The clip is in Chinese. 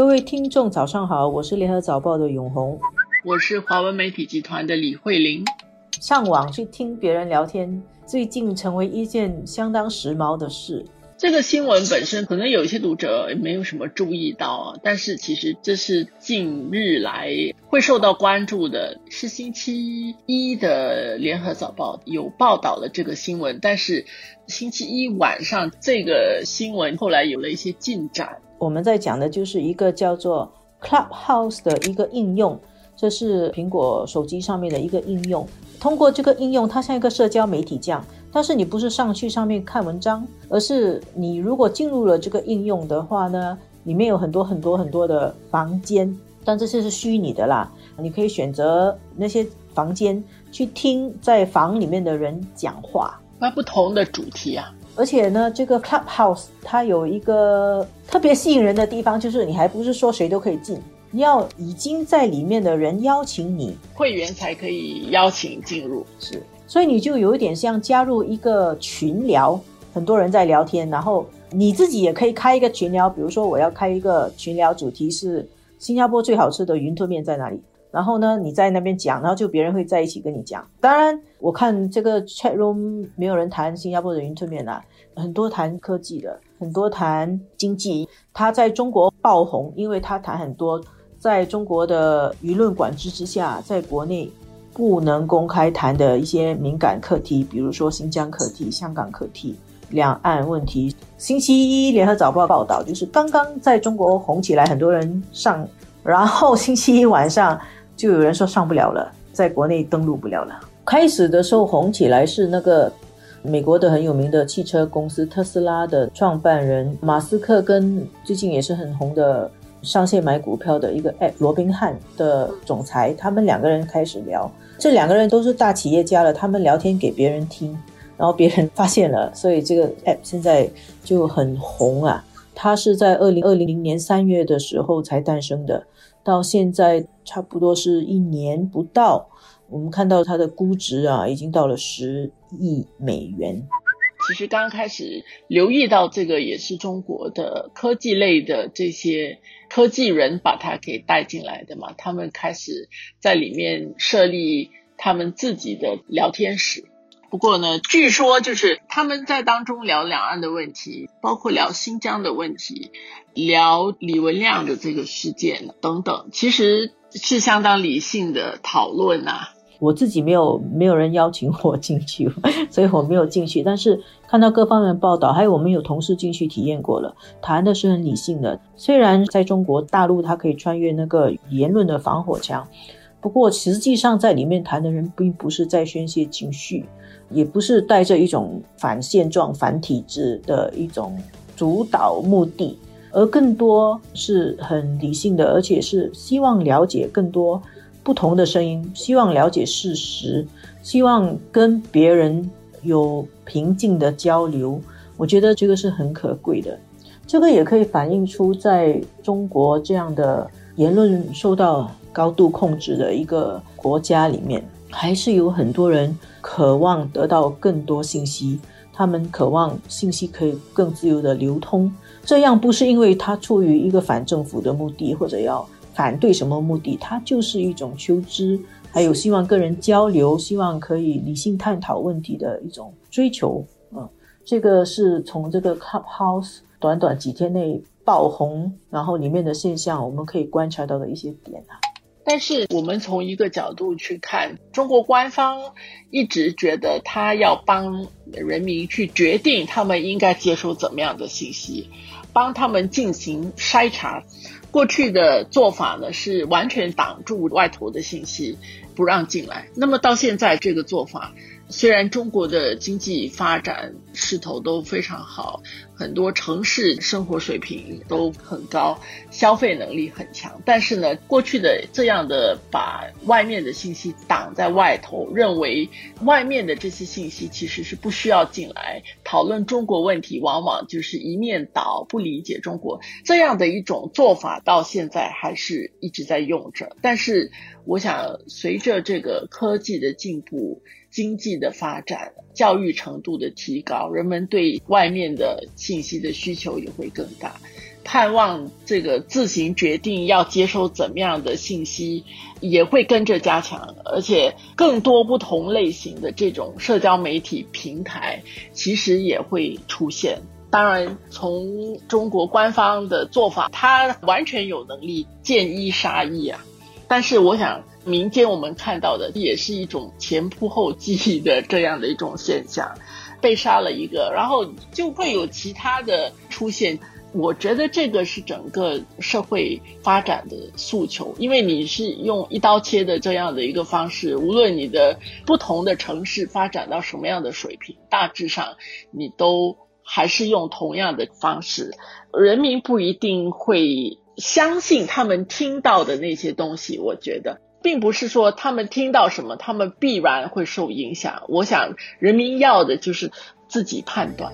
各位听众，早上好，我是联合早报的永红，我是华文媒体集团的李慧玲。上网去听别人聊天，最近成为一件相当时髦的事。这个新闻本身可能有一些读者没有什么注意到啊，但是其实这是近日来会受到关注的，是星期一的联合早报有报道了这个新闻，但是星期一晚上这个新闻后来有了一些进展。我们在讲的就是一个叫做 Clubhouse 的一个应用，这是苹果手机上面的一个应用。通过这个应用，它像一个社交媒体这样。但是你不是上去上面看文章，而是你如果进入了这个应用的话呢，里面有很多很多很多的房间，但这些是虚拟的啦。你可以选择那些房间去听在房里面的人讲话，那不同的主题啊。而且呢，这个 Clubhouse 它有一个特别吸引人的地方，就是你还不是说谁都可以进，你要已经在里面的人邀请你会员才可以邀请进入，是。所以你就有一点像加入一个群聊，很多人在聊天，然后你自己也可以开一个群聊。比如说，我要开一个群聊，主题是新加坡最好吃的云吞面在哪里？然后呢，你在那边讲，然后就别人会在一起跟你讲。当然，我看这个 chat room 没有人谈新加坡的云吞面啦，很多谈科技的，很多谈经济。他在中国爆红，因为他谈很多在中国的舆论管制之下，在国内。不能公开谈的一些敏感课题，比如说新疆课题、香港课题、两岸问题。星期一联合早报报道，就是刚刚在中国红起来，很多人上，然后星期一晚上就有人说上不了了，在国内登录不了了。开始的时候红起来是那个美国的很有名的汽车公司特斯拉的创办人马斯克，跟最近也是很红的。上线买股票的一个 app，罗宾汉的总裁，他们两个人开始聊。这两个人都是大企业家了，他们聊天给别人听，然后别人发现了，所以这个 app 现在就很红啊。它是在二零二零年三月的时候才诞生的，到现在差不多是一年不到。我们看到它的估值啊，已经到了十亿美元。其实刚开始留意到这个，也是中国的科技类的这些科技人把它给带进来的嘛。他们开始在里面设立他们自己的聊天室。不过呢，据说就是他们在当中聊两岸的问题，包括聊新疆的问题，聊李文亮的这个事件等等，其实是相当理性的讨论呐。我自己没有没有人邀请我进去，所以我没有进去。但是看到各方面报道，还有我们有同事进去体验过了，谈的是很理性的。虽然在中国大陆，它可以穿越那个言论的防火墙，不过实际上在里面谈的人并不是在宣泄情绪，也不是带着一种反现状、反体制的一种主导目的，而更多是很理性的，而且是希望了解更多。不同的声音，希望了解事实，希望跟别人有平静的交流。我觉得这个是很可贵的。这个也可以反映出，在中国这样的言论受到高度控制的一个国家里面，还是有很多人渴望得到更多信息。他们渴望信息可以更自由的流通。这样不是因为他出于一个反政府的目的，或者要。反对什么目的？它就是一种求知，还有希望个人交流，希望可以理性探讨问题的一种追求。嗯，这个是从这个 Clubhouse 短短几天内爆红，然后里面的现象，我们可以观察到的一些点啊。但是我们从一个角度去看，中国官方一直觉得他要帮人民去决定他们应该接收怎么样的信息，帮他们进行筛查。过去的做法呢，是完全挡住外头的信息，不让进来。那么到现在这个做法。虽然中国的经济发展势头都非常好，很多城市生活水平都很高，消费能力很强，但是呢，过去的这样的把外面的信息挡在外头，认为外面的这些信息其实是不需要进来讨论中国问题，往往就是一面倒，不理解中国这样的一种做法，到现在还是一直在用着。但是，我想随着这个科技的进步，经济的发展、教育程度的提，高，人们对外面的信息的需求也会更大，盼望这个自行决定要接收怎么样的信息也会跟着加强，而且更多不同类型的这种社交媒体平台其实也会出现。当然，从中国官方的做法，他完全有能力见一杀一啊。但是，我想民间我们看到的也是一种前仆后继的这样的一种现象，被杀了一个，然后就会有其他的出现。我觉得这个是整个社会发展的诉求，因为你是用一刀切的这样的一个方式，无论你的不同的城市发展到什么样的水平，大致上你都。还是用同样的方式，人民不一定会相信他们听到的那些东西。我觉得，并不是说他们听到什么，他们必然会受影响。我想，人民要的就是自己判断。